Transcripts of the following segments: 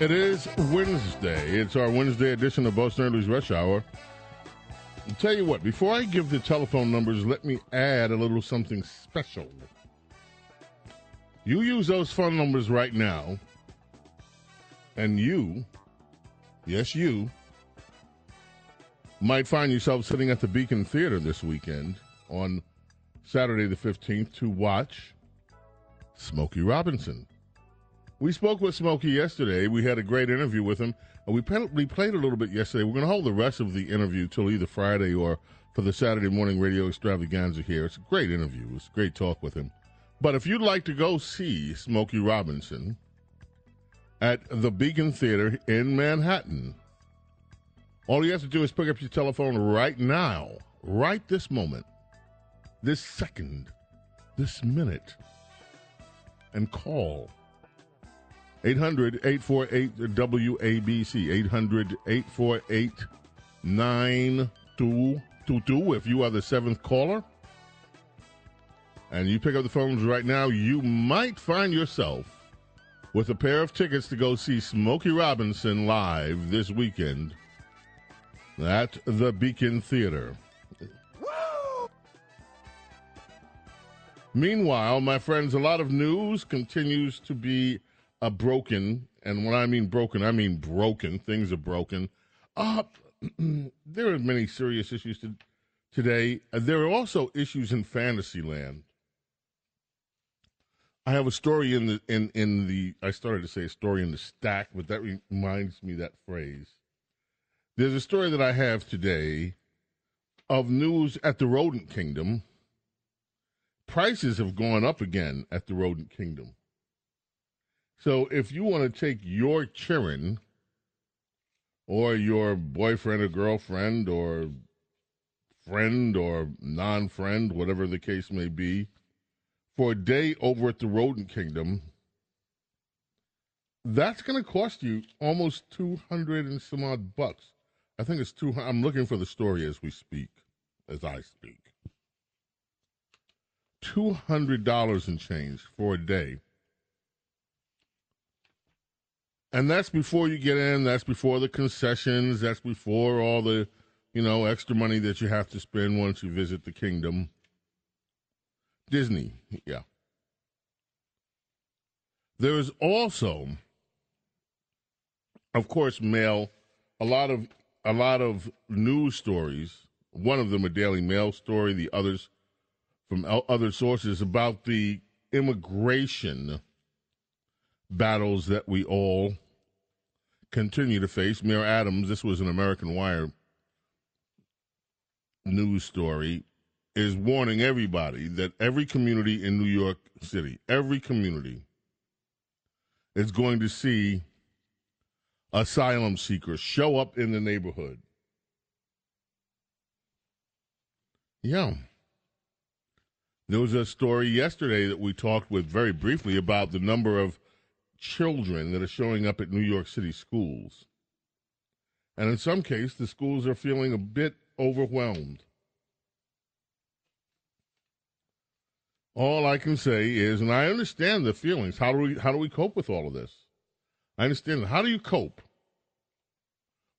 It is Wednesday. It's our Wednesday edition of Bo Snerdley's Rush Hour. I'll tell you what, before I give the telephone numbers, let me add a little something special. You use those phone numbers right now, and you, yes, you, might find yourself sitting at the Beacon Theater this weekend on Saturday the 15th to watch Smokey Robinson. We spoke with Smokey yesterday. We had a great interview with him. We, we played a little bit yesterday. We're going to hold the rest of the interview till either Friday or for the Saturday morning radio extravaganza here. It's a great interview. It's a great talk with him. But if you'd like to go see Smokey Robinson at the Beacon Theater in Manhattan, all you have to do is pick up your telephone right now, right this moment, this second, this minute and call 800 848 WABC. 800 848 9222. If you are the seventh caller and you pick up the phones right now, you might find yourself with a pair of tickets to go see Smokey Robinson live this weekend at the Beacon Theater. Meanwhile, my friends, a lot of news continues to be uh, broken. And when I mean broken, I mean broken. Things are broken. Uh, there are many serious issues to, today. Uh, there are also issues in fantasy land. I have a story in the in in the I started to say a story in the stack, but that reminds me that phrase. There's a story that I have today of news at the rodent kingdom prices have gone up again at the rodent kingdom. So if you want to take your children or your boyfriend or girlfriend or friend or non friend, whatever the case may be, for a day over at the rodent kingdom, that's going to cost you almost 200 and some odd bucks. I think it's 200. I'm looking for the story as we speak, as I speak. $200 and change for a day. And that's before you get in, that's before the concessions, that's before all the, you know, extra money that you have to spend once you visit the kingdom. Disney, yeah. There is also, of course, mail, a lot of a lot of news stories. One of them a Daily Mail story, the others from other sources about the immigration battles that we all continue to face. Mayor Adams, this was an American Wire news story, is warning everybody that every community in New York City, every community, is going to see asylum seekers show up in the neighborhood. Yeah. There was a story yesterday that we talked with very briefly about the number of children that are showing up at New York City schools. And in some cases, the schools are feeling a bit overwhelmed. All I can say is, and I understand the feelings. How do we how do we cope with all of this? I understand. How do you cope?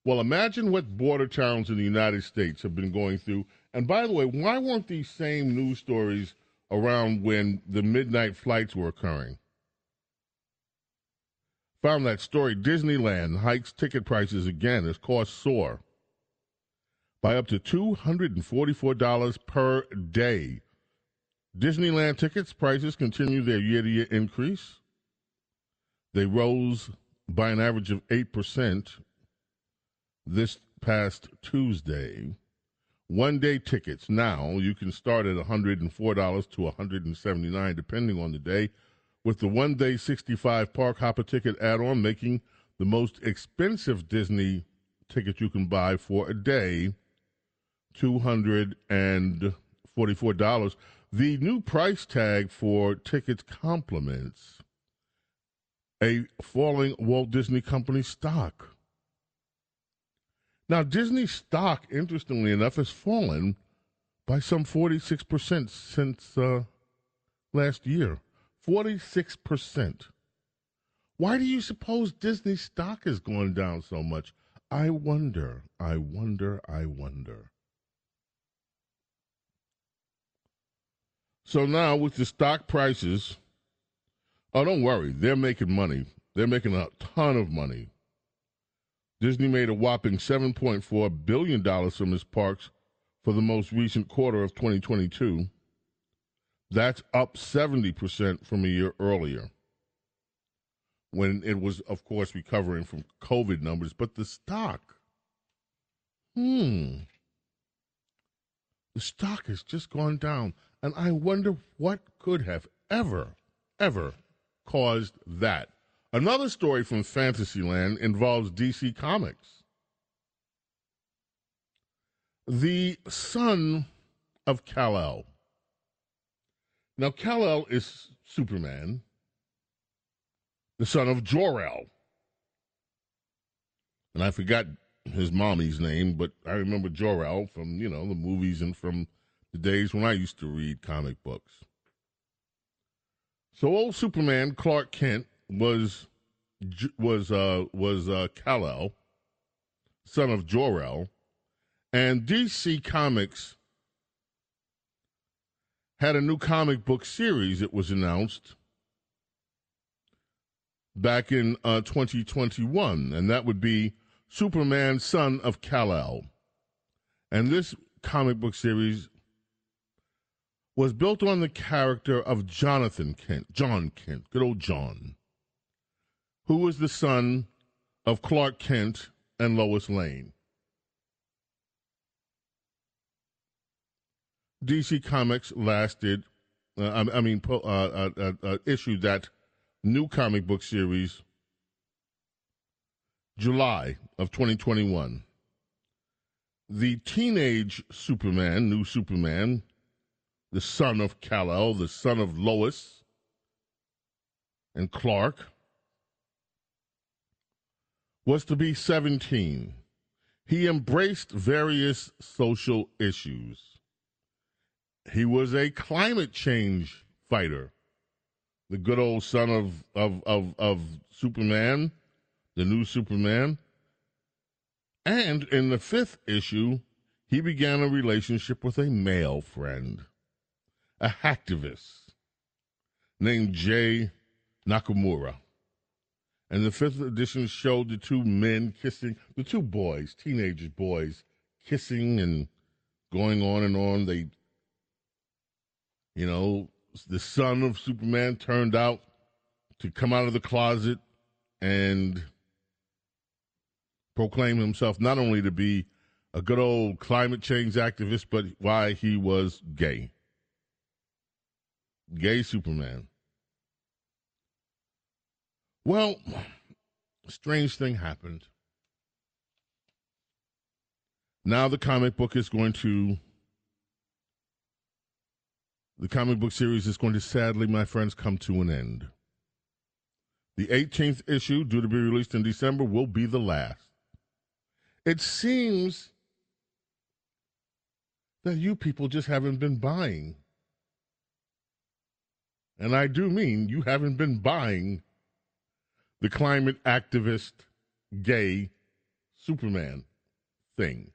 Well, imagine what border towns in the United States have been going through. And by the way, why weren't these same news stories around when the midnight flights were occurring. Found that story Disneyland hikes ticket prices again as costs soar by up to $244 per day. Disneyland tickets prices continue their year to year increase. They rose by an average of 8% this past Tuesday. One day tickets now you can start at $104 to 179 depending on the day with the one day 65 park hopper ticket add on making the most expensive Disney ticket you can buy for a day, $244. The new price tag for tickets complements a falling Walt Disney Company stock. Now, Disney stock, interestingly enough, has fallen by some 46% since uh, last year. 46%. Why do you suppose Disney stock has gone down so much? I wonder, I wonder, I wonder. So now with the stock prices, oh, don't worry, they're making money. They're making a ton of money. Disney made a whopping $7.4 billion from its parks for the most recent quarter of 2022. That's up 70% from a year earlier when it was, of course, recovering from COVID numbers. But the stock, hmm, the stock has just gone down. And I wonder what could have ever, ever caused that. Another story from Fantasyland involves DC Comics. The son of Kal-El. Now, Kal-El is Superman, the son of Jor-El. And I forgot his mommy's name, but I remember Jor-El from, you know, the movies and from the days when I used to read comic books. So old Superman Clark Kent was was uh, was uh, Kal-El, son of Jor-El, and DC Comics had a new comic book series. It was announced back in uh, 2021, and that would be Superman, son of Kal-El. And this comic book series was built on the character of Jonathan Kent, John Kent, good old John, who was the son of Clark Kent and Lois Lane. DC Comics lasted, uh, I, I, mean, uh, uh, uh, uh, issued that new comic book series July of 2021. The teenage Superman, new Superman, the son of Kal-El, the son of Lois and Clark, was to be 17. He embraced various social issues. He was a climate change fighter, the good old son of, of, of, of Superman, the new Superman. And in the fifth issue, he began a relationship with a male friend a hacktivist named Jay Nakamura. And the fifth edition showed the two men kissing, the two boys, teenage boys, kissing and going on and on. They, you know, the son of Superman turned out to come out of the closet and proclaim himself not only to be a good old climate change activist, but why he was gay gay Superman. Well, strange thing happened. Now the comic book is going to the comic book series is going to sadly, my friends, come to an end. The 18th issue, due to be released in December, will be the last. It seems that you people just haven't been buying and I do mean you haven't been buying the climate activist gay Superman thing.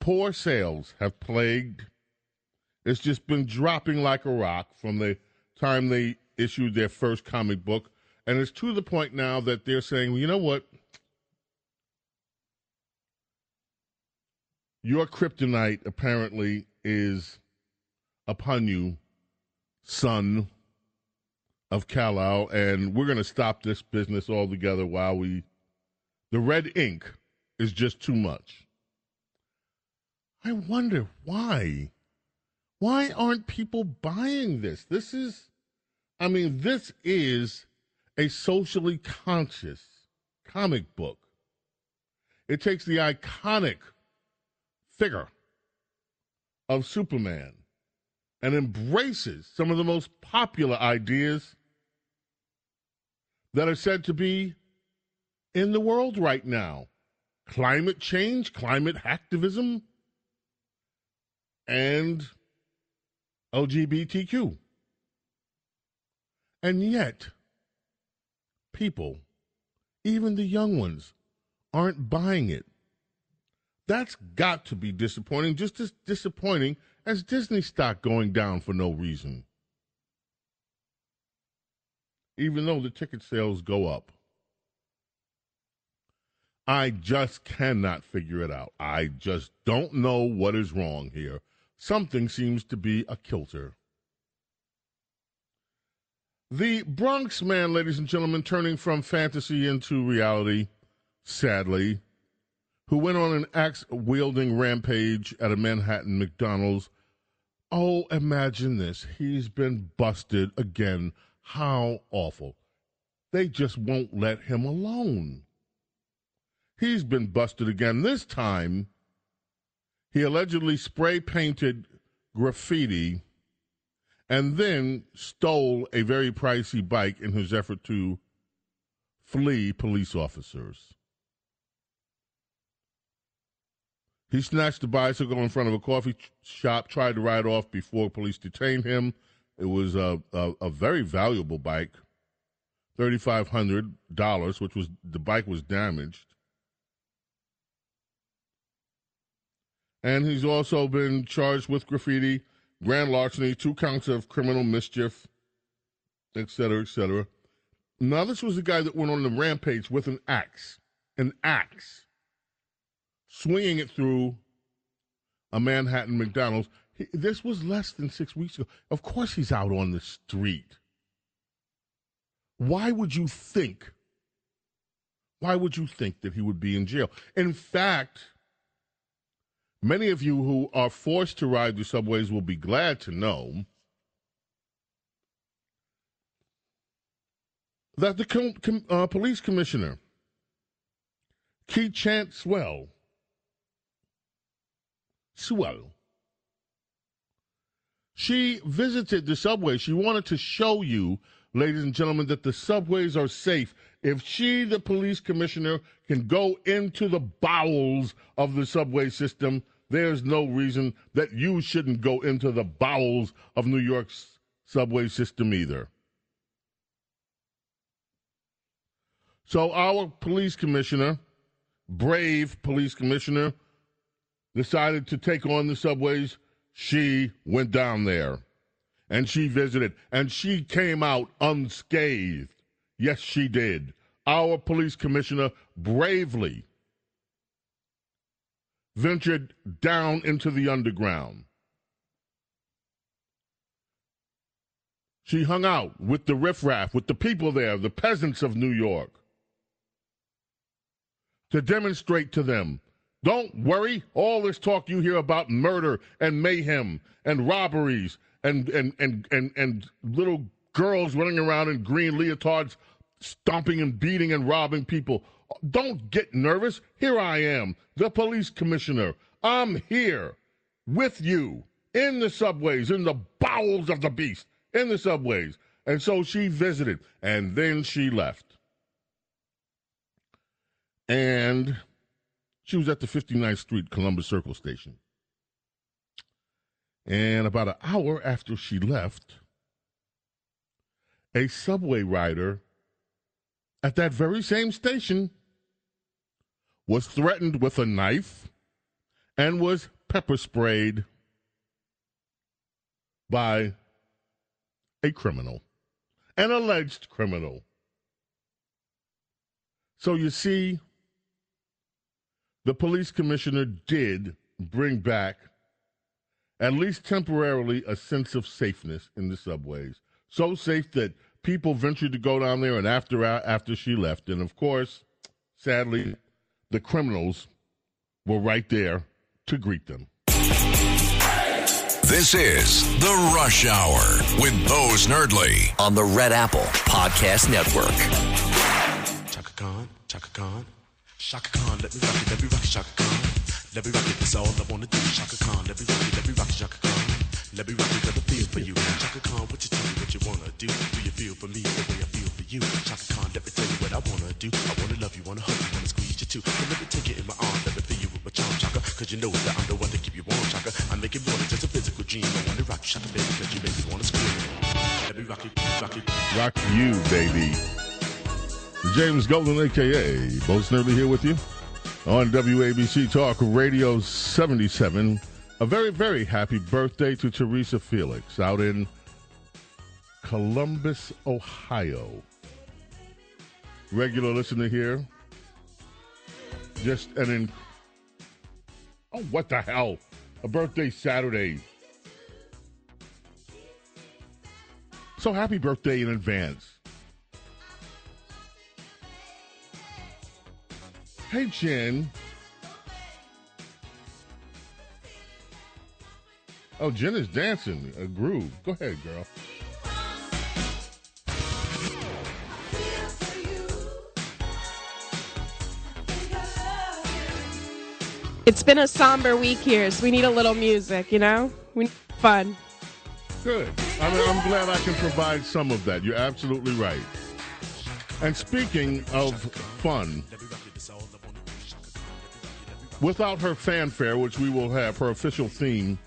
Poor sales have plagued. It's just been dropping like a rock from the time they issued their first comic book. And it's to the point now that they're saying, well, you know what? Your kryptonite apparently is upon you son of Kal-El, and we're going to stop this business altogether while we. The red ink is just too much. I wonder why. Why aren't people buying this? This is, I mean, this is a socially conscious comic book. It takes the iconic figure of Superman and embraces some of the most popular ideas that are said to be in the world right now climate change, climate activism, and LGBTQ. And yet, people, even the young ones, aren't buying it. That's got to be disappointing, just as disappointing as Disney stock going down for no reason. Even though the ticket sales go up. I just cannot figure it out. I just don't know what is wrong here. Something seems to be a kilter. The Bronx man, ladies and gentlemen, turning from fantasy into reality, sadly, who went on an axe wielding rampage at a Manhattan McDonald's. Oh, imagine this. He's been busted again. How awful. They just won't let him alone. He's been busted again. This time, he allegedly spray painted graffiti and then stole a very pricey bike in his effort to flee police officers. He snatched the bicycle in front of a coffee shop, tried to ride off before police detained him. It was a, a, a very valuable bike, $3,500, which was the bike was damaged. And he's also been charged with graffiti, grand larceny, two counts of criminal mischief, et cetera, et cetera. Now, this was the guy that went on the rampage with an axe. An axe swinging it through a Manhattan McDonald's. This was less than six weeks ago. Of course, he's out on the street. Why would you think? Why would you think that he would be in jail? In fact, many of you who are forced to ride the subways will be glad to know that the com- com- uh, police commissioner, Keechant Sewell, Sewell. She visited the subway. She wanted to show you, ladies and gentlemen, that the subways are safe. If she, the police commissioner, can go into the bowels of the subway system, there's no reason that you shouldn't go into the bowels of New York's subway system either. So, our police commissioner, brave police commissioner, decided to take on the subways, she went down there and she visited and she came out unscathed. Yes, she did. Our police commissioner bravely ventured down into the underground. She hung out with the riffraff, with the people there, the peasants of New York, to demonstrate to them don't worry. All this talk you hear about murder and mayhem and robberies and and and and, and little girls running around in green leotards stomping and beating and robbing people. Don't get nervous. Here I am, the police commissioner. I'm here with you in the subways, in the bowels of the beast, in the subways. And so she visited, and then she left. And she was at the 59th Street Columbus Circle station. And about an hour after she left, a subway rider at that very same station was threatened with a knife and was pepper sprayed by a criminal, an alleged criminal. So you see, the police commissioner did bring back, at least temporarily, a sense of safeness in the subways. So safe that people ventured to go down there, and after after she left, and of course, sadly, the criminals were right there to greet them. This is The Rush Hour with Bo Snerdley on the Red Apple Podcast Network. Chaka Khan. Chaka Khan. Chaka Khan, let me rock it, let me rock it, Chaka Khan. Let me rock it, that's all I wanna do. Chaka Khan, let me rock it, let me rock it, Chaka Khan. Let me rock it, let me feel for you. Chaka Khan, what you tell me what you wanna do? Do you feel for me the way I feel for you? Chaka Khan, let me tell you what I wanna do. I wanna love you, wanna hug you, wanna squeeze you too. And let me take you in my arms, let me feel you with my charm, Chaka. Cause you know that I'm the one to keep you warm, Chaka. I make it more than just a physical dream. I wanna rock you, Chaka, baby, cause you make me wanna scream. Let me rock it, rock it. Rock you, baby. James Golden, aka Bo Snerdley, here with you on WABC Talk Radio 77. A very, very happy birthday to Teresa Felix out in Columbus, Ohio. Regular listener here. Just an in. Oh, what the hell? A birthday Saturday. So happy birthday in advance. Hey, Jen. Oh, Jen is dancing a groove. Go ahead, girl. It's been a somber week here, so we need a little music, you know? We need fun. Good. I mean, I'm glad I can provide some of that. You're absolutely right. And speaking of fun, without her fanfare, which we will have, her official theme,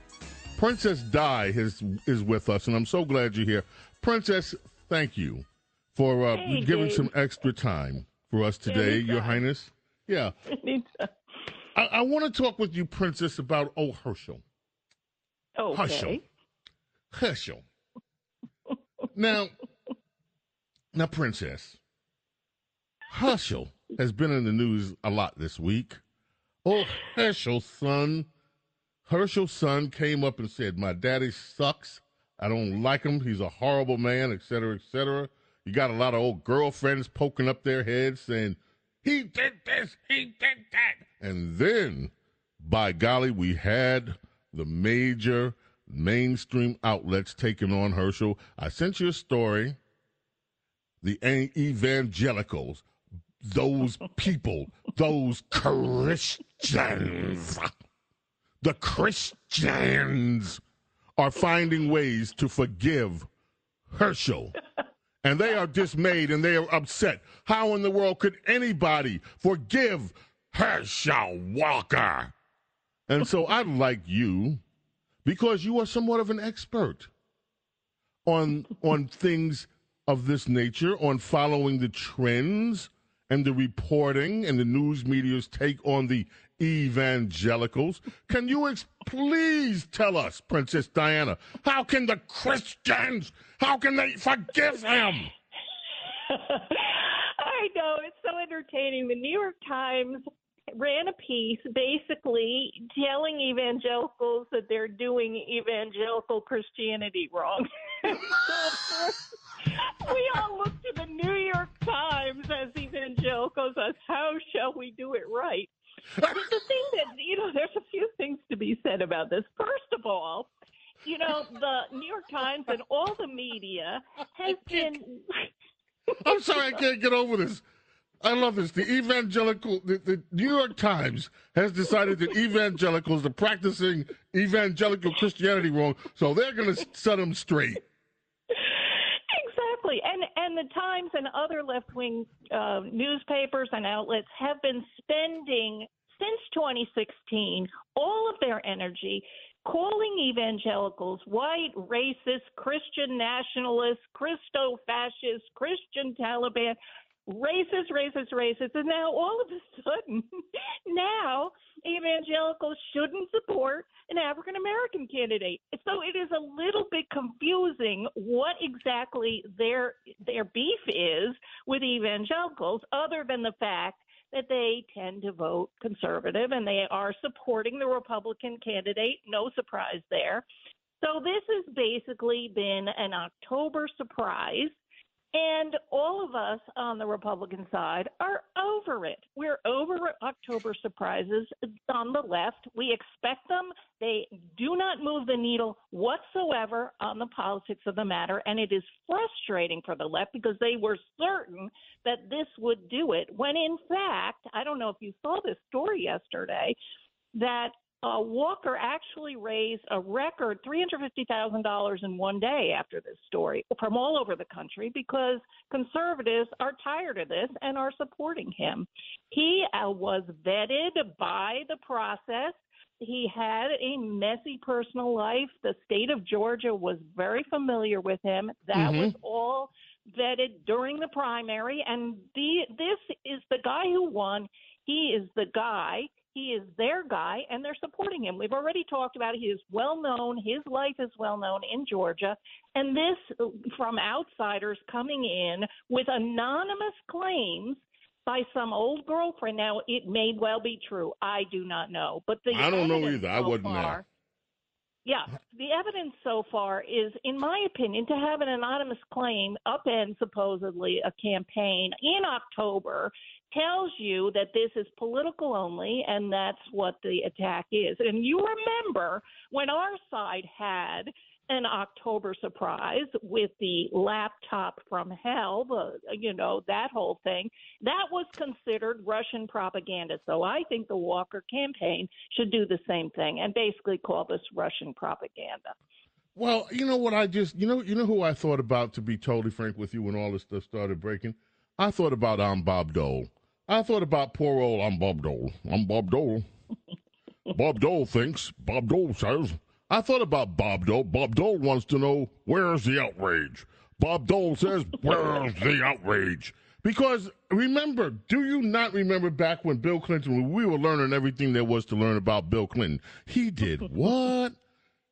Princess Di is, is with us, and I'm so glad you're here. Princess, thank you for uh, Hey, giving Dave. some extra time for us today, Your Highness. Yeah. I, I want to talk with you, Princess, about O. Herschel. Oh Herschel. Okay. Herschel. now, now, Princess, Herschel has been in the news a lot this week. Oh, Herschel's son, Herschel's son came up and said, "My daddy sucks. I don't like him. He's a horrible man, et cetera, et cetera." You got a lot of old girlfriends poking up their heads saying, "He did this. He did that." And then, by golly, we had the major mainstream outlets taking on Herschel. I sent you a story. The evangelicals, those people, those Christians, the Christians are finding ways to forgive Herschel. And they are dismayed and they are upset. How in the world could anybody forgive Herschel Walker? And so I'd like you, because you are somewhat of an expert on on things of this nature, on following the trends and the reporting and the news media's take on the evangelicals. Can you ex- please tell us, Princess Diana, how can the Christians, how can they forgive him? I know it's so entertaining. The New York Times ran a piece basically telling evangelicals that they're doing evangelical Christianity wrong. so we all look to the New York Times as evangelicals as how shall we do it right? The thing that you know, there's a few things to be said about this. First of all, you know, the New York Times and all the media has been I'm sorry, I can't get over this. I love this. The evangelical, the, the New York Times has decided that evangelicals are practicing evangelical Christianity wrong, so they're going to set them straight. And and the Times and other left wing uh, newspapers and outlets have been spending since 2016 all of their energy calling evangelicals white, racist, Christian nationalists, Christo fascists, Christian Taliban. Racist, racist, racist, and now all of a sudden, now evangelicals shouldn't support an African American candidate. So it is a little bit confusing what exactly their their beef is with evangelicals, other than the fact that they tend to vote conservative and they are supporting the Republican candidate. No surprise there. So this has basically been an October surprise. And all of us on the Republican side are over it. We're over October surprises on the left. We expect them. They do not move the needle whatsoever on the politics of the matter. And it is frustrating for the left because they were certain that this would do it. When in fact, I don't know if you saw this story yesterday, that uh, Walker actually raised a record $350,000 in one day after this story from all over the country because conservatives are tired of this and are supporting him. He uh, was vetted by the process. He had a messy personal life. The state of Georgia was very familiar with him. That Mhm. was all vetted during the primary. And the, this is the guy who won. He is the guy. He is their guy, and they're supporting him. We've already talked about it. He is well known. His life is well known in Georgia. And this from outsiders coming in with anonymous claims by some old girlfriend. Now, it may well be true. I do not know. But the I don't know either. I so wasn't there. far, Yeah, the evidence so far is, in my opinion, to have an anonymous claim upend supposedly a campaign in October tells you that this is political only, and that's what the attack is. And you remember when our side had an October surprise with the laptop from hell, the you know that whole thing. That was considered Russian propaganda. So I think the Walker campaign should do the same thing and basically call this Russian propaganda. Well, you know what I just you know you know who I thought about to be totally frank with you when all this stuff started breaking. I thought about um Bob Dole. I thought about poor old I'm Bob Dole. I'm Bob Dole. Bob Dole thinks. Bob Dole says. I thought about Bob Dole. Bob Dole wants to know where's the outrage. Bob Dole says, where's the outrage? Because remember, do you not remember back when Bill Clinton, when we were learning everything there was to learn about Bill Clinton? He did what?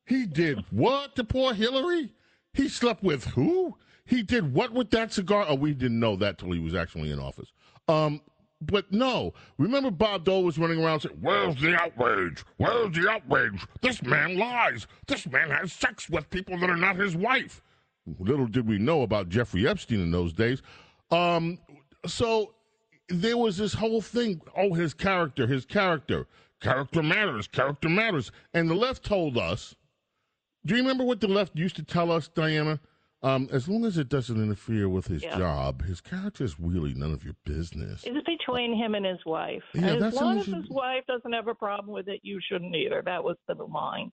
He did what to poor Hillary? He slept with who? He did what with that cigar? Oh, we didn't know that till he was actually in office. Um, but no, remember Bob Dole was running around saying, "Where's the outrage? Where's the outrage? This man lies. This man has sex with people that are not his wife." Little did we know about Jeffrey Epstein in those days. Um, so there was this whole thing. Oh, his character, his character, character matters, character matters. And the left told us. Do you remember what the left used to tell us, Diana? Um, as long as it doesn't interfere with his Yeah. job, his character is really none of your business. It's between him and his wife. Yeah, as long as something his you- wife doesn't have a problem with it, you shouldn't either. That was the line.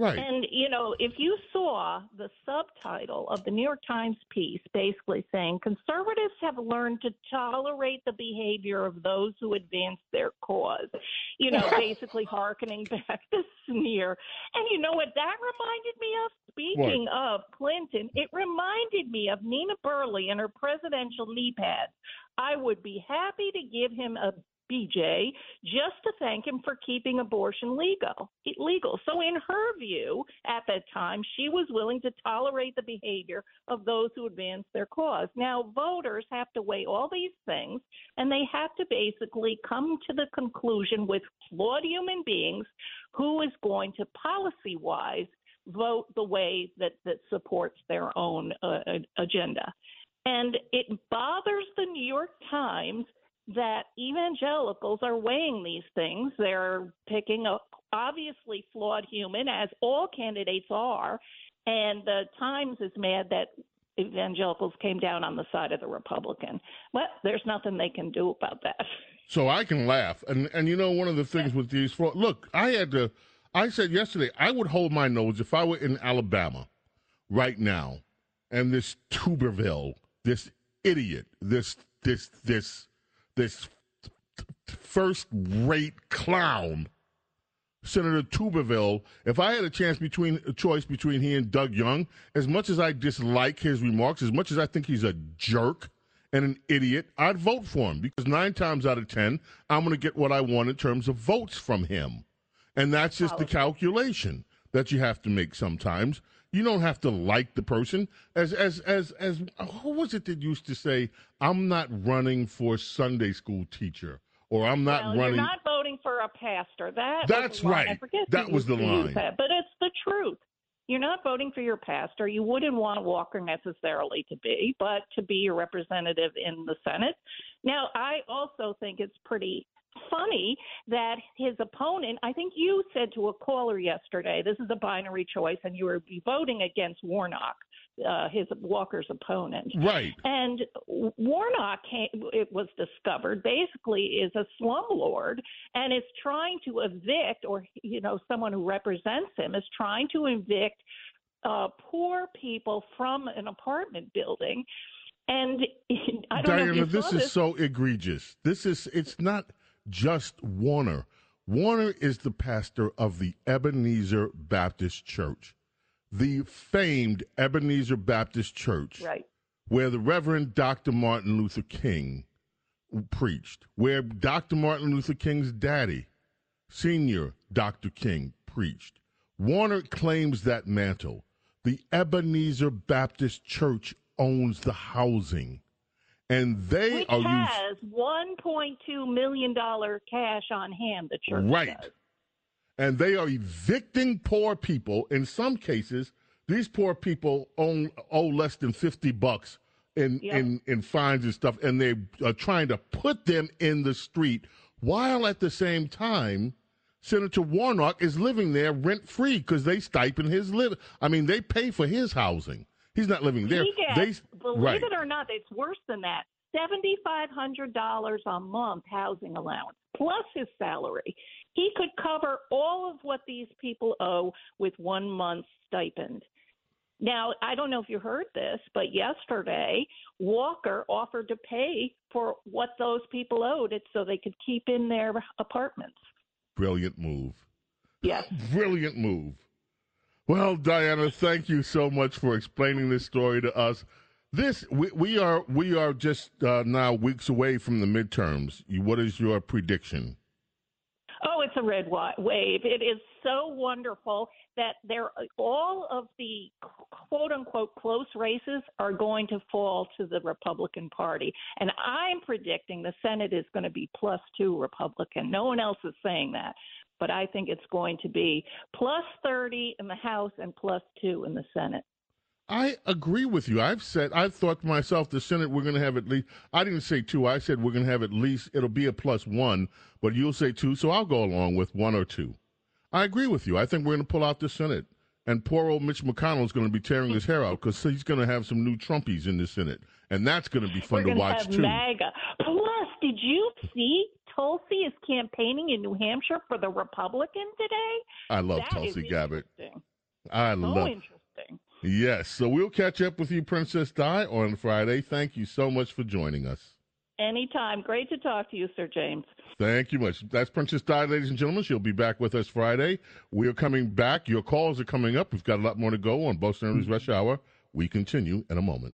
Right. And, you know, if you saw the subtitle of the New York Times piece basically saying conservatives have learned to tolerate the behavior of those who advance their cause, you know, basically hearkening back to sneer. And you know what that reminded me of? Speaking of Clinton, it reminded me of Nina Burleigh and her presidential knee pads. I would be happy to give him a BJ just to thank him for keeping abortion legal. Legal. So in her view, at that time, she was willing to tolerate the behavior of those who advance their cause. Now voters have to weigh all these things and they have to basically come to the conclusion with flawed human beings who is going to policy wise vote the way that, that supports their own uh, agenda. And it bothers the New York Times that evangelicals are weighing these things. They're picking a obviously flawed human, as all candidates are. And the Times is mad that evangelicals came down on the side of the Republican. Well, there's nothing they can do about that. So I can laugh, and and you know one of the things with these fraud. Look, I had to. I said yesterday I would hold my nose if I were in Alabama right now, and this Tuberville, this idiot, this this this this first rate clown, Senator Tuberville. If I had a chance between a choice between he and Doug Young, as much as I dislike his remarks, as much as I think he's a jerk and an idiot, I'd vote for him because nine times out of ten, I'm going to get what I want in terms of votes from him. And that's just the calculation that you have to make sometimes. You don't have to like the person. As as as as who was it that used to say, "I'm not running for Sunday school teacher," or "I'm not well, running." You're not voting for a pastor. That That's right. forget That was the used to use line. That, but it's the truth. You're not voting for your pastor. You wouldn't want Walker necessarily to be, but to be your representative in the Senate. Now, I also think it's pretty funny that his opponent, I think you said to a caller yesterday, this is a binary choice, and you were voting against Warnock, uh, his Walker's opponent. Right. And Warnock, came, it was discovered, basically is a slumlord and is trying to evict, or you know, someone who represents him is trying to evict uh, poor people from an apartment building. And I don't know Diana, you this saw is so egregious. This is it's not just Warner. Warner is the pastor of the Ebenezer Baptist Church, the famed Ebenezer Baptist Church, right. where the Reverend Dr. Martin Luther King preached, where Dr. Martin Luther King's daddy, senior Dr. King, preached. Warner claims that mantle. The Ebenezer Baptist Church owns the housing. And they Which are used- has $1.2 million cash on hand, the church Right. does. and they are evicting poor people. In some cases, these poor people own, owe less than fifty bucks in Yep. in in fines and stuff, and they are trying to put them in the street while at the same time. Senator Warnock is living there rent free because they stipend his live. I mean, they pay for his housing. He's not living there. He gets, they believe right. it or not, it's worse than that. $7,500 a month housing allowance plus his salary. He could cover all of what these people owe with one month's stipend. Now, I don't know if you heard this, but yesterday Walker offered to pay for what those people owed it so they could keep in their apartments. Brilliant move. Yes. Brilliant move. Well, Diana, thank you so much for explaining this story to us. This we, we are we are just uh, now weeks away from the midterms. What is your prediction? Oh, it's a red wave. It is so wonderful that there all of the quote unquote close races are going to fall to the Republican Party. And I'm predicting the Senate is going to be plus 2 Republican. No one else is saying that. But I think it's going to be plus 30 in the House and plus 2 in the Senate. I agree with you. I've said I've thought to myself the Senate we're going to have at least. I didn't say two. I said we're going to have at least. It'll be a plus one, but you'll say two, so I'll go along with one or two. I agree with you. I think we're going to pull out the Senate, and poor old Mitch McConnell is going to be tearing his hair out because he's going to have some new Trumpies in the Senate, and that's going to be fun We're to watch have too. MAGA. Plus, did you see Tulsi is campaigning in New Hampshire for the Republican today? I love That Tulsi Gabbard. I So love. interesting. Yes. So we'll catch up with you, Princess Di, on Friday. Thank you so much for joining us. Anytime. Great to talk to you, Sir James. Thank you much. That's Princess Di, ladies and gentlemen. She'll be back with us Friday. We're coming back. Your calls are coming up. We've got a lot more to go on Bo Snerdley's Rush Hour. We continue in a moment.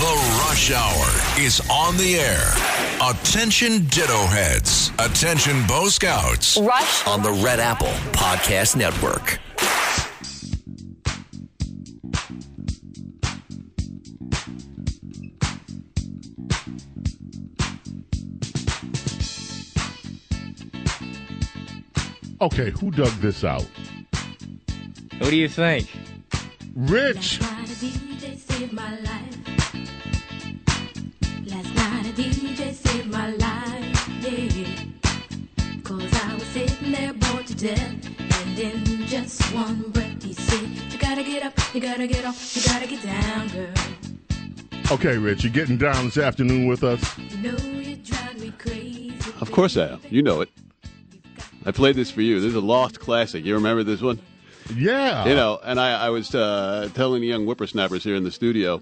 The Rush Hour is on the air. Attention Ditto Heads. Attention Bo Scouts. Rush on the Red Apple Podcast Network. Okay, who dug this out? Who do you think? Rich. A saved my life. Yeah. Cause I was sitting there bored to death. And in just one breath he said, You gotta get up, you gotta get off, you gotta get down, girl. Okay, Rich, you're getting down this afternoon with us. You know you drive me crazy. Of course I am. You know it. I played this for you. This is a lost classic. You remember this one? Yeah. You know, and I, I was uh, telling the young whippersnappers here in the studio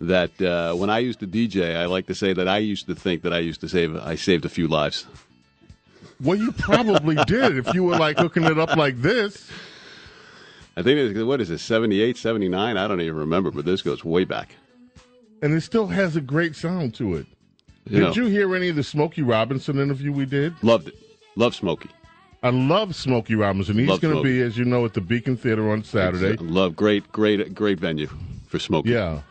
that uh, when I used to DJ, I like to say that I used to think that I used to save I saved a few lives. Well, you probably did if you were like hooking it up like this. I think it's, what is it, 78, 79? I don't even remember, but this goes way back. And it still has a great sound to it. You Did know, you hear any of the Smokey Robinson interview we did? loved it. Love Smokey. I love Smokey Robinson. He's going to be, as you know, at the Beacon Theater on Saturday. Love great, great, great venue for Smokey. Yeah.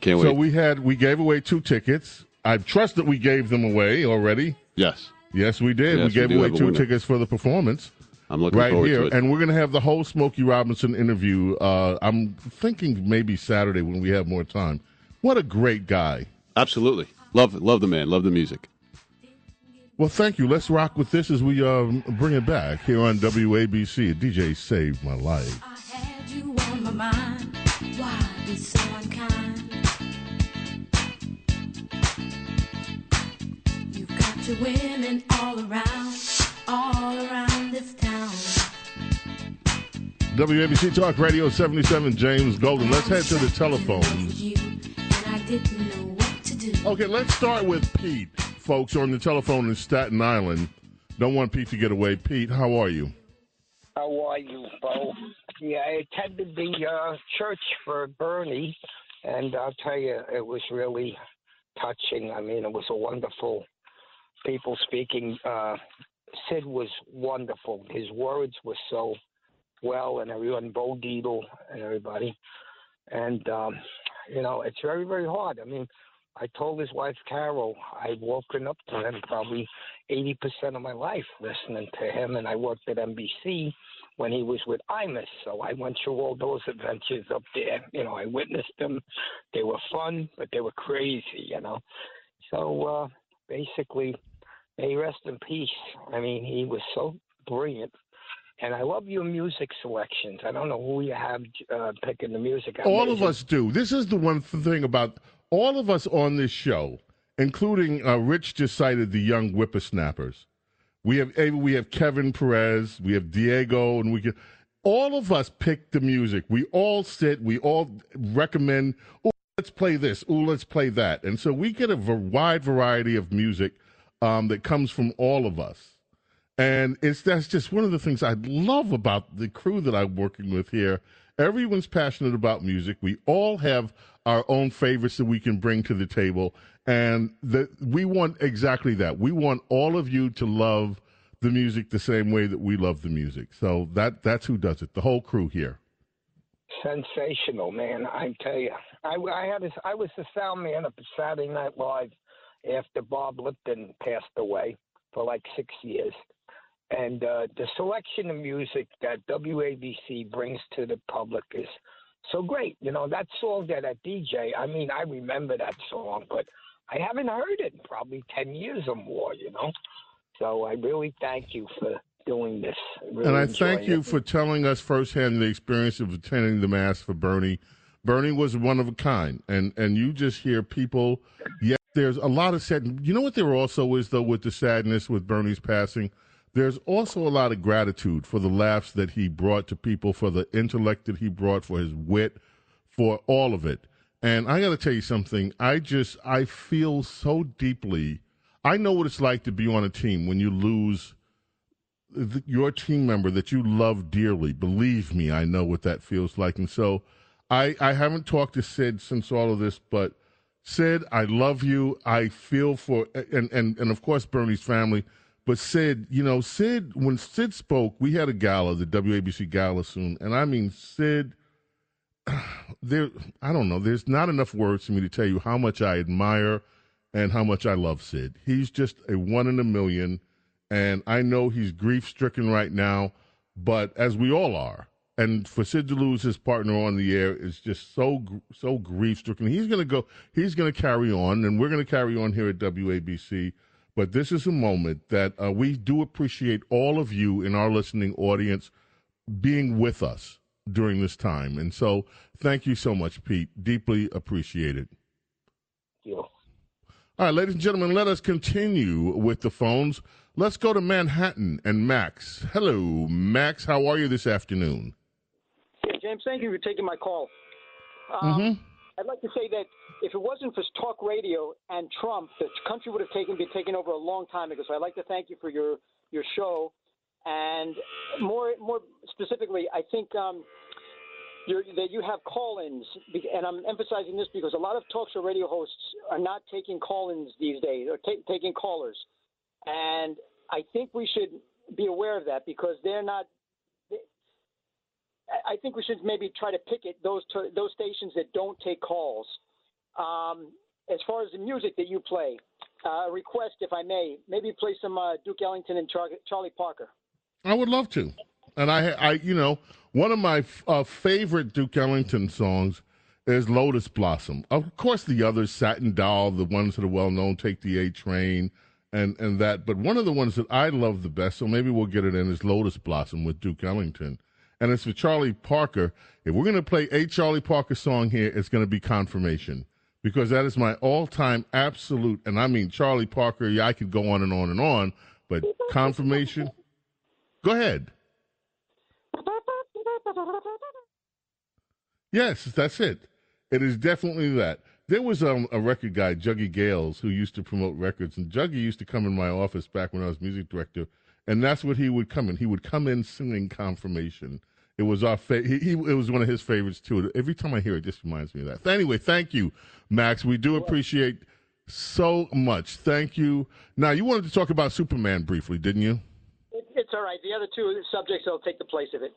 Can't So we had we gave away two tickets. I trust that we gave them away already. yes. Yes, we did. Yes, we we gave do away two winner. tickets for the performance. I'm looking right forward here, to it. and we're going to have the whole Smokey Robinson interview. Uh, I'm thinking maybe Saturday when we have more time. What a great guy! Absolutely. Love, love the man. Love the music. Well, thank you. Let's rock with this as we um, bring it back here on WABC. DJ saved my life. You've women all around, all around this town. WABC Talk Radio 77, James Golden. Let's head to the telephones. You and I didn't know what to do. Okay, let's start with Pete, folks, on the telephone in Staten Island. Don't want Pete to get away. Pete, how are you? How are you, Bo? Yeah, I attended the uh, church for Bernie, and I'll tell you, it was really touching. I mean, it was a wonderful people speaking. Uh, Sid was wonderful. His words were so well, and everyone, Bo Dietl and everybody. And, um, you know, it's very, very hard. I mean, I told his wife, Carol, I've woken up to him probably 80% of my life listening to him, and I worked at NBC when he was with Imus. So I went through all those adventures up there. You know, I witnessed them. They were fun, but they were crazy, you know. So uh, basically, may he rest in peace. I mean, he was so brilliant. And I love your music selections. I don't know who you have uh, picking the music. All of us do. This is the one thing about all of us on this show, including uh, Rich just cited the young whippersnappers. We have we have Kevin Perez, we have Diego, and we can. All of us pick the music. We all sit. We all recommend. Oh, let's play this. Oh, let's play that. And so we get a wide variety of music um, that comes from all of us. And it's that's just one of the things I love about the crew that I'm working with here. Everyone's passionate about music. We all have our own favorites that we can bring to the table, and that we want exactly that. We want all of you to love the music the same way that we love the music. So that that's who does it. The whole crew here. sensational, man. I tell you, I, I had a, I was the sound man at Saturday Night Live after Bob Lipton passed away for like six years, and uh, the selection of music that WABC brings to the public is so great. You know that song that I DJ. I mean, I remember that song, but I haven't heard it in probably ten years or more. You know, so I really thank you for doing this. Really and I thank you it. for telling us firsthand the experience of attending the mass for Bernie. Bernie was one of a kind, and and you just hear people. Yes, there's a lot of sadness. You know what there also is though with the sadness with Bernie's passing. There's also a lot of gratitude for the laughs that he brought to people, for the intellect that he brought, for his wit, for all of it. And I got to tell you something. I just I feel so deeply. I know what it's like to be on a team when you lose th- your team member that you love dearly. Believe me, I know what that feels like. And so I, I haven't talked to Sid since all of this, but Sid, I love you. I feel for, and, and, and of course, Bernie's family. But Sid, you know, Sid, when Sid spoke, we had a gala, the WABC gala soon. And I mean, Sid, there, I don't know, there's not enough words for me to tell you how much I admire and how much I love Sid. He's just a one in a million and I know he's grief stricken right now, but as we all are, and for Sid to lose his partner on the air is just so so grief stricken. He's going to go. He's going to carry on, and we're going to carry on here at WABC. But this is a moment that uh, we do appreciate all of you in our listening audience being with us during this time, and so thank you so much, Pete. Deeply appreciated. you. All right, ladies and gentlemen, let us continue with the phones. Let's go to Manhattan and Max. Hello, Max. How are you this afternoon? James, thank you for taking my call. Um, Mhm. I'd like to say that if it wasn't for talk radio and Trump, the country would have taken been taken over a long time ago. So I'd like to thank you for your your show, and more more specifically, I think um, you're, that you have call-ins, and I'm emphasizing this because a lot of talk show radio hosts are not taking call-ins these days, or ta- taking callers, and I think we should be aware of that because they're not. I- think we should maybe try to picket those those stations that don't take calls. Um, as far as the music that you play, uh, request, if I may, maybe play some uh, Duke Ellington and Char- Charlie Parker. I would love to. And I, I, you know, one of my uh, favorite Duke Ellington songs is Lotus Blossom. Of course, the others, Satin Doll, the ones that are well known, Take the A Train, and and that. But one of the ones that I love the best, so maybe we'll get it in, is Lotus Blossom with Duke Ellington. And it's for Charlie Parker. If we're going to play a Charlie Parker song here, it's going to be Confirmation because that is my all-time absolute. And I mean Charlie Parker. Yeah, I could go on and on and on, but Confirmation. Go ahead. Yes, that's it. It is definitely that. There was um, a record guy, Juggy Gayles, who used to promote records, and Juggy used to come in my office back when I was music director, and that's what he would come in. He would come in singing "Confirmation." It was our fa- he, he it was one of his favorites too. Every time I hear it, it just reminds me of that. Anyway, thank you, Max. We do appreciate so much. Thank you. Now, you wanted to talk about Superman briefly, didn't you? It, it's all right. The other two subjects will take the place of it.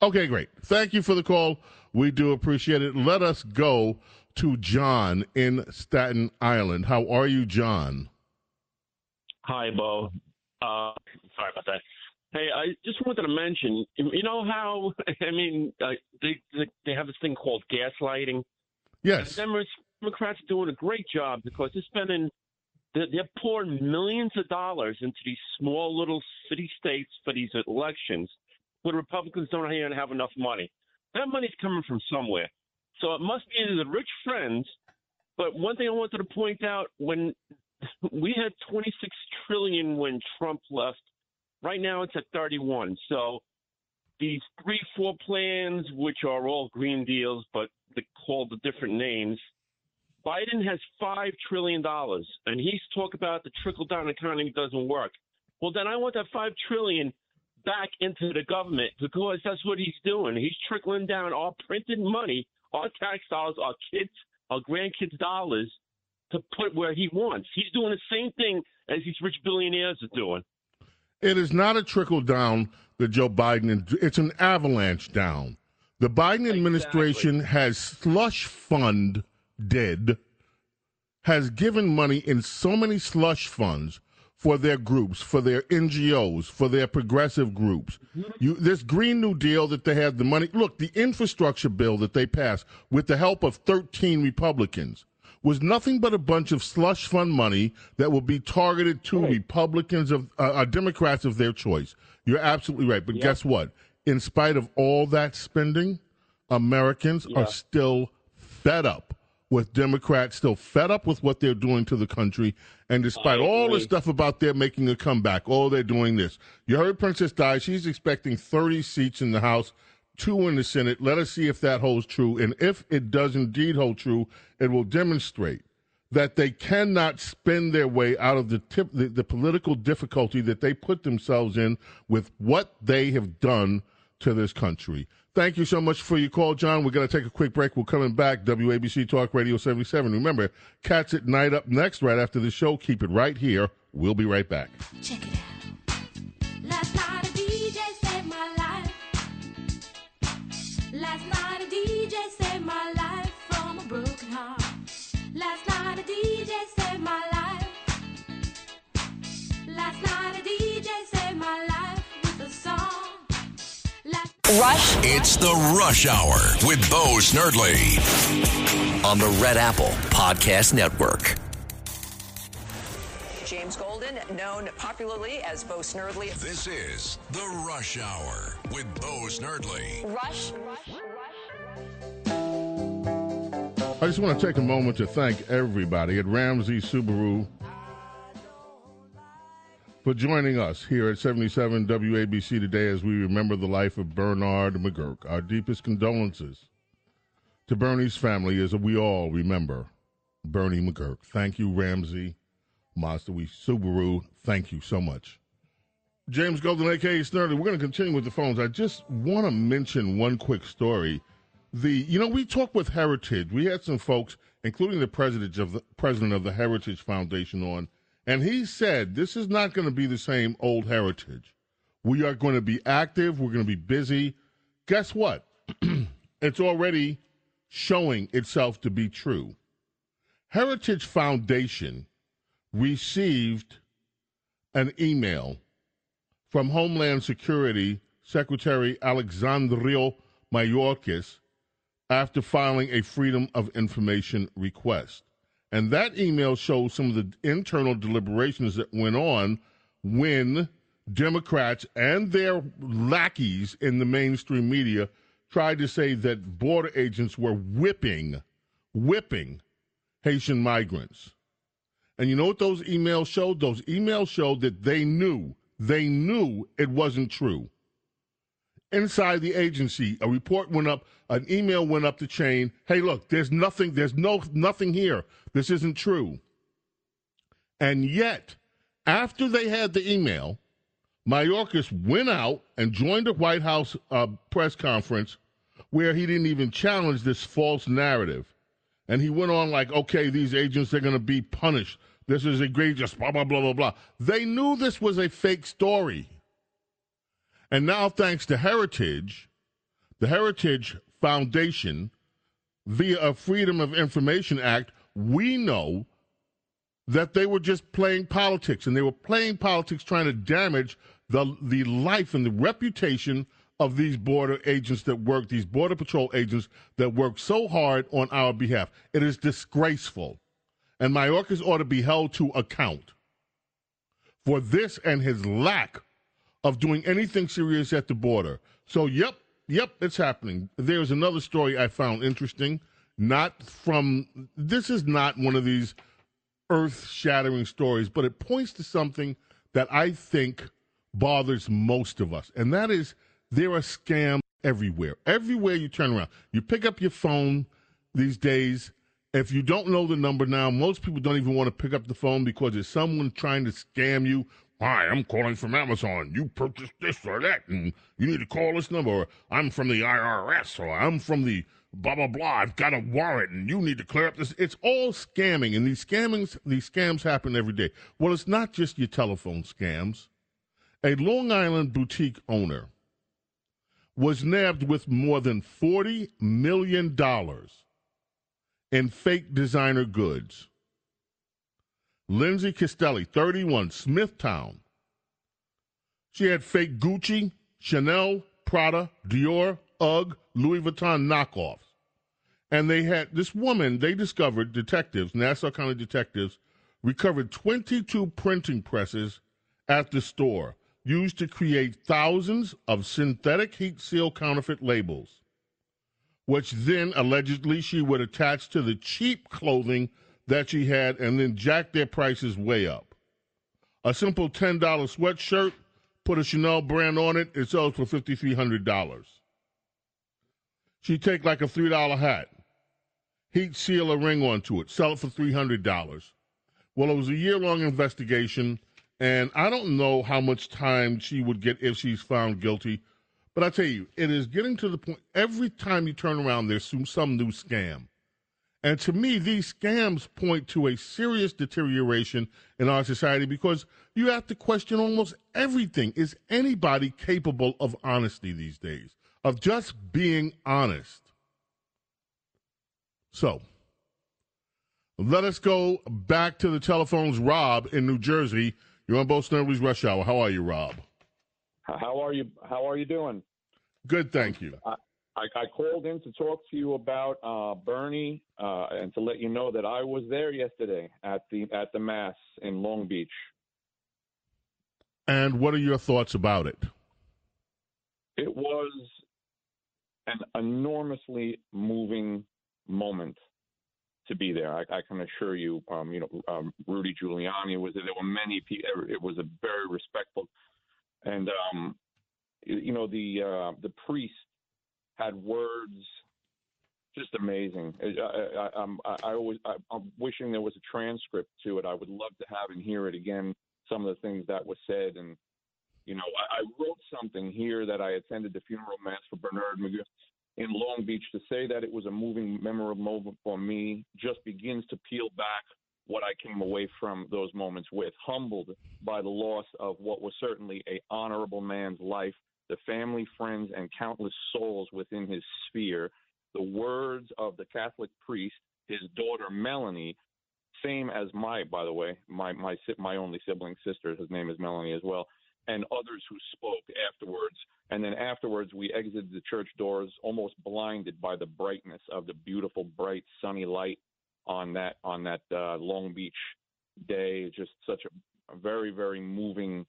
Okay, great. Thank you for the call. We do appreciate it. Let us go to John in Staten Island. How are you, John? Hi, Bo. Uh, sorry about that. Hey, I just wanted to mention, you know how I mean, uh, they they- they have this thing called gaslighting. Yes. The Democrats, Democrats are doing a great job because they're spending, they're, they're pouring millions of dollars into these small little city states for these elections, where Republicans don't even have enough money. That money's coming from somewhere, so it must be either the rich friends. But one thing I wanted to point out when we had 26 trillion when Trump left. Right now it's at 31. So these three, four plans, which are all green deals, but called the different names. Biden has five trillion dollars, and he's talking about the trickle down economy doesn't work. Well, then I want that five trillion back into the government because that's what he's doing. He's trickling down our printed money, our tax dollars, our kids, our grandkids' dollars to put where he wants. He's doing the same thing as these rich billionaires are doing. It is not a trickle down that Joe Biden, it's an avalanche down. The Biden administration has slush funded, has given money in so many slush funds for their groups, for their NGOs, for their progressive groups. Mm-hmm. You, this Green New Deal that they had the money. Look, the infrastructure bill that they passed with the help of 13 Republicans was nothing but a bunch of slush fund money that will be targeted to Republicans of uh, uh, Democrats of their choice. You're absolutely right. But guess what? In spite of all that spending, Americans Yeah. are still fed up with Democrats, still fed up with what they're doing to the country. And despite all the stuff about their making a comeback, oh, they're doing this. You heard Princess Di. She's expecting 30 seats in the House, two in the Senate. Let us see if that holds true. And if it does indeed hold true, it will demonstrate that they cannot spend their way out of the, tip, the, the political difficulty that they put themselves in with what they have done to this country. Thank you so much for your call, John. We're going to take a quick break. We're coming back. WABC Talk Radio 77. Remember, Cats at Night up next, right after the show. Keep it right here. We'll be right back. Last Last night a DJ saved my life from a broken heart. Last night a DJ saved my life. Last night a DJ saved my life with a song. Last Rush. It's the Rush Hour with Bo Snerdley on the Red Apple Podcast Network. James Golden, known popularly as Bo Snerdley. This is the Rush Hour with Bo Snerdley. Rush. Rush, Rush, Rush. I just want to take a moment to thank everybody at Ramsey Subaru for joining us here at 77 WABC today as we remember the life of Bernard McGurk. Our deepest condolences to Bernie's family as we all remember Bernie McGurk. Thank you, Ramsey Mazda we Subaru. Thank you so much. James Golden, aka Snerdley. We're going to continue with the phones. I just want to mention one quick story the you know we talked with Heritage. We had some folks, including the president of the president of the Heritage Foundation, on, and he said this is not going to be the same old Heritage. We are going to be active. We're going to be busy. Guess what? it's already showing itself to be true. Heritage Foundation received an email from Homeland Security Secretary Alejandro Mayorkas after filing a Freedom of Information request. And that email shows some of the internal deliberations that went on when Democrats and their lackeys in the mainstream media tried to say that border agents were whipping, whipping Haitian migrants. And you know what those emails showed? Those emails showed that they knew, they knew it wasn't true. Inside the agency, a report went up, an email went up the chain. Hey, look, there's nothing, there's no nothing here. This isn't true. And yet, after they had the email, Mayorkas went out and joined a White House uh, press conference where he didn't even challenge this false narrative. And he went on like, okay, these agents are going to be punished. This is egregious, blah, blah, blah, blah, blah. They knew this was a fake story. And now, thanks to Heritage, the Heritage Foundation, via a Freedom of Information Act, we know that they were just playing politics. And they were playing politics trying to damage the, the life and the reputation of these border agents that work, these border patrol agents that work so hard on our behalf. It is disgraceful. And Mayorkas ought to be held to account for this and his lack of doing anything serious at the border. So, yep, yep, it's happening. There's another story I found interesting. Not from, this is not one of these earth shattering stories, but it points to something that I think bothers most of us. And that is there are scams everywhere. Everywhere you turn around. You pick up your phone these days. If you don't know the number now, most people don't even want to pick up the phone because there's someone trying to scam you. Hi, I'm calling from Amazon. You purchased this or that, and you need to call this number. Or I'm from the IRS, or I'm from the blah blah blah. I've got a warrant, and you need to clear up this. It's all scamming, and these scammings, these scams happen every day. Well, it's not just your telephone scams. A Long Island boutique owner was nabbed with more than $40 million in fake designer goods. Lindsay Castelli, 31, Smithtown. She had fake Gucci, Chanel, Prada, Dior, UGG, Louis Vuitton knockoffs. And they had this woman, they discovered, detectives, Nassau County detectives, recovered 22 printing presses at the store used to create thousands of synthetic heat seal counterfeit labels, which then allegedly she would attach to the cheap clothing that she had and then jack their prices way up. A simple $10 sweatshirt, put a Chanel brand on it, it sells for $5,300. She'd take like a $3 hat, heat seal a ring onto it, sell it for $300. Well, it was a year long investigation and I don't know how much time she would get if she's found guilty. But I tell you, it is getting to the point every time you turn around, there's some, some new scam. And to me, these scams point to a serious deterioration in our society because you have to question almost everything. Is anybody capable of honesty these days? Of just being honest? So, let us go back to the telephones. Rob in New Jersey you're on Bo Snerdley's Rush Hour. How are you, Rob? How are you? How are you doing? Good, thank you. I, I, I called in to talk to you about uh, Bernie uh, and to let you know that I was there yesterday at the at the mass in Long Beach. And what are your thoughts about it? It was an enormously moving moment to be there. I, I can assure you, um, you know, um, Rudy Giuliani was there. There were many people. It was a very respectful, and um, you know, the uh, the priest had words just amazing. I, I, I, I always I, I'm wishing there was a transcript to it. I would love to have and hear it again. Some of the things that was said, and you know, I, I wrote something here that I attended the funeral mass for Bernard McGill. In Long Beach. To say that it was a moving, memorable moment for me just begins to peel back what I came away from those moments with. Humbled by the loss of what was certainly a honorable man's life, the family, friends, and countless souls within his sphere. The words of the Catholic priest, his daughter Melanie, same as my, by the way, my my my only sibling sister. His name is Melanie as well, and others who spoke afterwards. And then afterwards, we exited the church doors, almost blinded by the brightness of the beautiful, bright, sunny light on that on that uh, Long Beach day. Just such a, a very very moving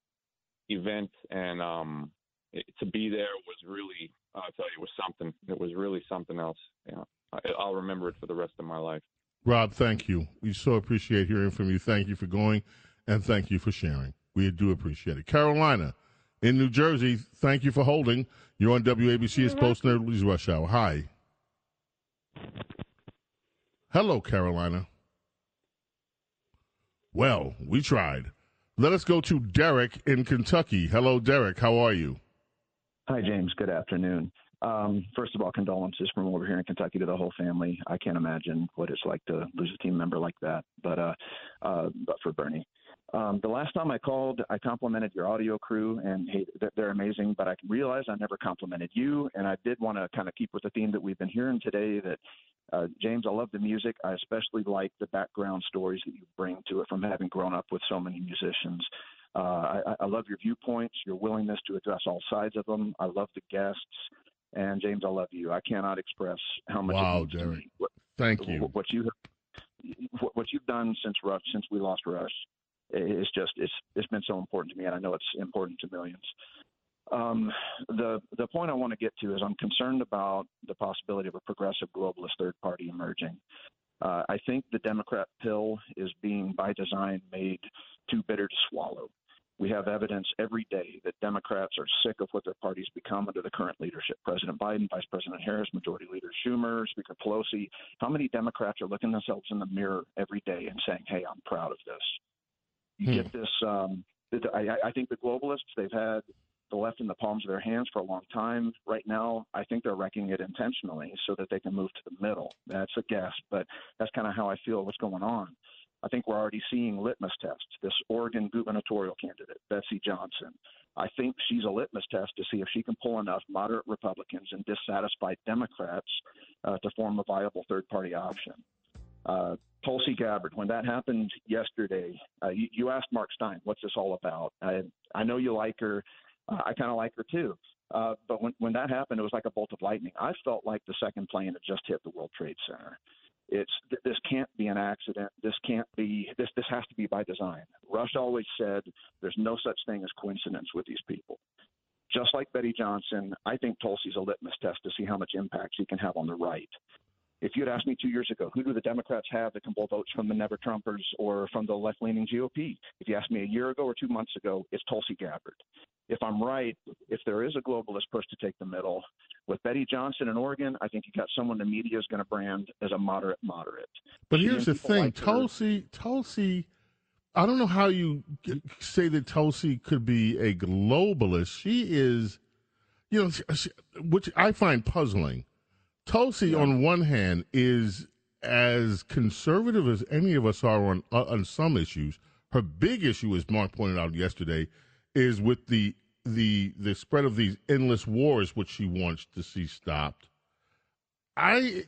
event, and um, it, to be there was really I'll tell you was something. It was really something else. Yeah, I, I'll remember it for the rest of my life. Rob, thank you. We so appreciate hearing from you. Thank you for going, and thank you for sharing. We do appreciate it. Carolina in New Jersey, thank you for holding. You're on WABC. It's Bo Snerdley's Rush Hour. Hi. Hello, Carolina. Well, we tried. Let us go to Derek in Kentucky. Hello, Derek. How are you? Hi, James. Good afternoon. Um, first of all, condolences from over here in Kentucky to the whole family. I can't imagine what it's like to lose a team member like that. But uh, uh, but for Bernie, um, the last time I called, I complimented your audio crew, and hey, they're- amazing. But I realized I never complimented you, and I did want to kind of keep with the theme that we've been hearing today. That uh, James, I love the music. I especially like the background stories that you bring to it from having grown up with so many musicians. Uh, I, I love your viewpoints, your willingness to address all sides of them. I love the guests. And James, I love you. I cannot express how much. Wow, to What, Thank you. What you have, what you've done since Rush, since we lost Rush, is just it's it's been so important to me, and I know it's important to millions. Um, the the point I want to get to is I'm concerned about the possibility of a progressive globalist third party emerging. Uh, I think the Democrat pill is being, by design, made too bitter to swallow. We have evidence every day that Democrats are sick of what their party's become under the current leadership. President Biden, Vice President Harris, Majority Leader Schumer, Speaker Pelosi. How many Democrats are looking themselves in the mirror every day and saying, "Hey, I'm proud of this"? You get this. Um, I, I think the globalists they've had the left in the palms of their hands for a long time. Right now, I think they're wrecking it intentionally so that they can move to the middle. That's a guess, but that's kind of how I feel what's going on. I think we're already seeing litmus tests. This Oregon gubernatorial candidate, Betsy Johnson. I think she's a litmus test to see if she can pull enough moderate Republicans and dissatisfied Democrats uh, to form a viable third party option. Uh, Tulsi Gabbard, when that happened yesterday, uh, you, you asked Mark Steyn, what's this all about? I, I know you like her. Uh, I kind of like her too. Uh, but when, when that happened, it was like a bolt of lightning. I felt like the second plane had just hit the World Trade Center. It's th- this can't be an accident. This can't be this. This has to be by design. Rush always said there's no such thing as coincidence with these people. Just like Betsy Johnson, I think Tulsi's a litmus test to see how much impact she can have on the right. If you had asked me two years ago, who do the Democrats have that can pull votes from the Never Trumpers or from the left leaning GOP? If you asked me a year ago or two months ago, it's Tulsi Gabbard. If I'm right, if there is a globalist push to take the middle, with Betsy Johnson in Oregon, I think you got someone the media is going to brand as a moderate moderate. But She here's the thing, like her- Tulsi. Tulsi. I don't know how you say that Tulsi could be a globalist. She is, you know, which I find puzzling. Tulsi, on one hand, is as conservative as any of us are on uh, on some issues. Her big issue, as Mark pointed out yesterday, is with the the the spread of these endless wars, which she wants to see stopped. I,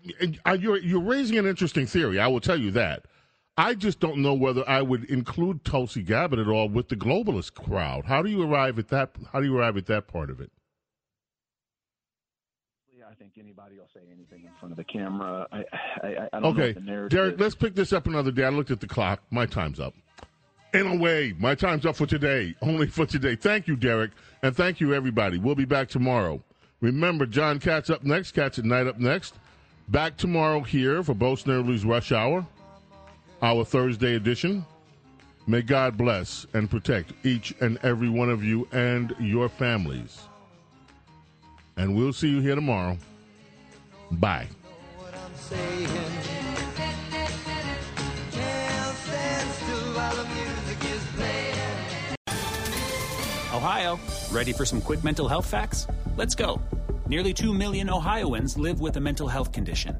I you're you're raising an interesting theory. I will tell you that. I just don't know whether I would include Tulsi Gabbard at all with the globalist crowd. How do you arrive at that? How do you arrive at that part of it? Anybody will say anything in front of the camera. I, I, I don't Okay, the narrative Derek, let's pick this up another day. I looked at the clock. My time's up. In a way, my time's up for today. Only for today. Thank you, Derek, and thank you, everybody. We'll be back tomorrow. Remember, John Katz up next. Cats at night up next. Back tomorrow here for Bo Snerdley's Rush Hour, our Thursday edition. May God bless and protect each and every one of you and your families. And we'll see you here tomorrow. Bye. Ohio, ready for some quick mental health facts? Let's go. Nearly 2 million Ohioans live with a mental health condition.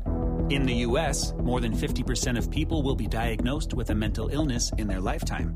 In the U.S., more than 50% of people will be diagnosed with a mental illness in their lifetime.